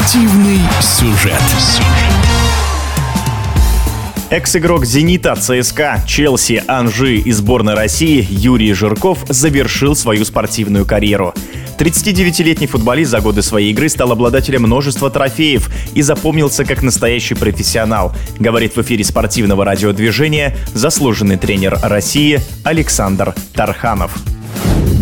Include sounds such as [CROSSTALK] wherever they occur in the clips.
Спортивный сюжет. Экс-игрок «Зенита», ЦСКА, Челси, Анжи и сборной России Юрий Жирков завершил свою спортивную карьеру. 39-летний футболист за годы своей игры стал обладателем множества трофеев и запомнился как настоящий профессионал, говорит в эфире спортивного радиодвижения заслуженный тренер России Александр Тарханов.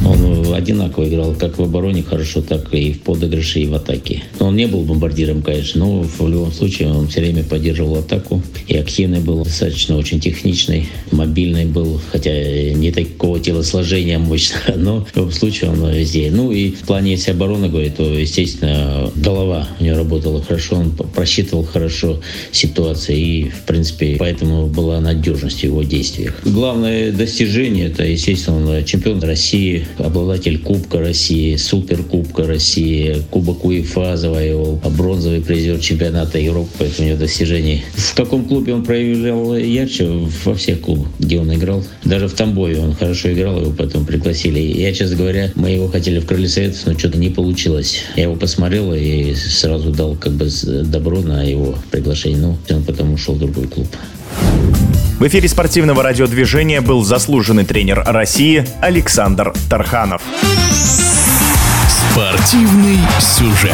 Он одинаково играл как в обороне хорошо, так и в подыгрыше, и в атаке. Он не был бомбардиром, конечно, но в любом случае он все время поддерживал атаку. И активный был, достаточно очень техничный, мобильный был, хотя не такого телосложения мощного, [LAUGHS] но в любом случае он везде. Ну и в плане, если обороны говорить, то, естественно, голова у него работала хорошо, он просчитывал хорошо ситуации и, в принципе, поэтому была надежность в его действиях. Главное достижение – это, естественно, он чемпион России, обладатель Кубка России, Суперкубка России, Кубок УЕФА завоевал, а бронзовый призер чемпионата Европы, поэтому у него достижений. В каком клубе он проявлял ярче? Во всех клубах, где он играл. Даже в Тамбове он хорошо играл, его потом пригласили. Я, честно говоря, мы его хотели в Крылья Советов, но что-то не получилось. Я его посмотрел и сразу дал как бы добро на его приглашение. Ну, он потом ушел в другой клуб. В эфире спортивного радиодвижения был заслуженный тренер России Александр Тарханов. Спортивный сюжет.